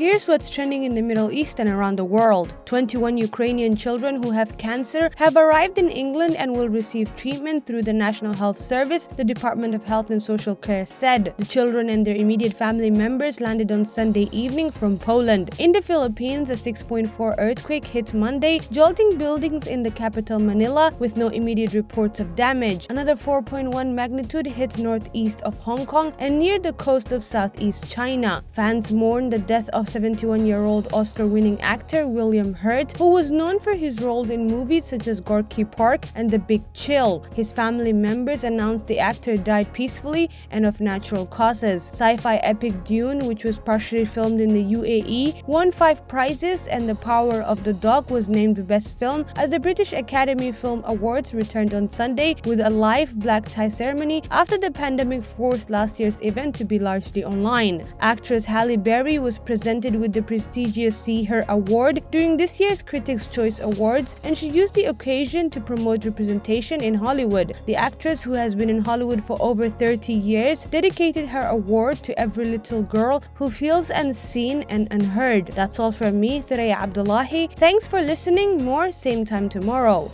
Here's what's trending in the Middle East and around the world. 21 Ukrainian children who have cancer have arrived in England and will receive treatment through the National Health Service, the Department of Health and Social Care said. The children and their immediate family members landed on Sunday evening from Poland. In the Philippines, a 6.4 earthquake hit Monday, jolting buildings in the capital Manila with no immediate reports of damage. Another 4.1 magnitude hit northeast of Hong Kong and near the coast of southeast China. Fans mourn the death of 71 year old Oscar winning actor William Hurt, who was known for his roles in movies such as Gorky Park and The Big Chill. His family members announced the actor died peacefully and of natural causes. Sci fi epic Dune, which was partially filmed in the UAE, won five prizes, and The Power of the Dog was named Best Film as the British Academy Film Awards returned on Sunday with a live black tie ceremony after the pandemic forced last year's event to be largely online. Actress Halle Berry was presented with the prestigious See Her Award during this year's Critics' Choice Awards, and she used the occasion to promote representation in Hollywood. The actress, who has been in Hollywood for over 30 years, dedicated her award to every little girl who feels unseen and unheard. That's all from me, Thuraya Abdullahi. Thanks for listening. More same time tomorrow.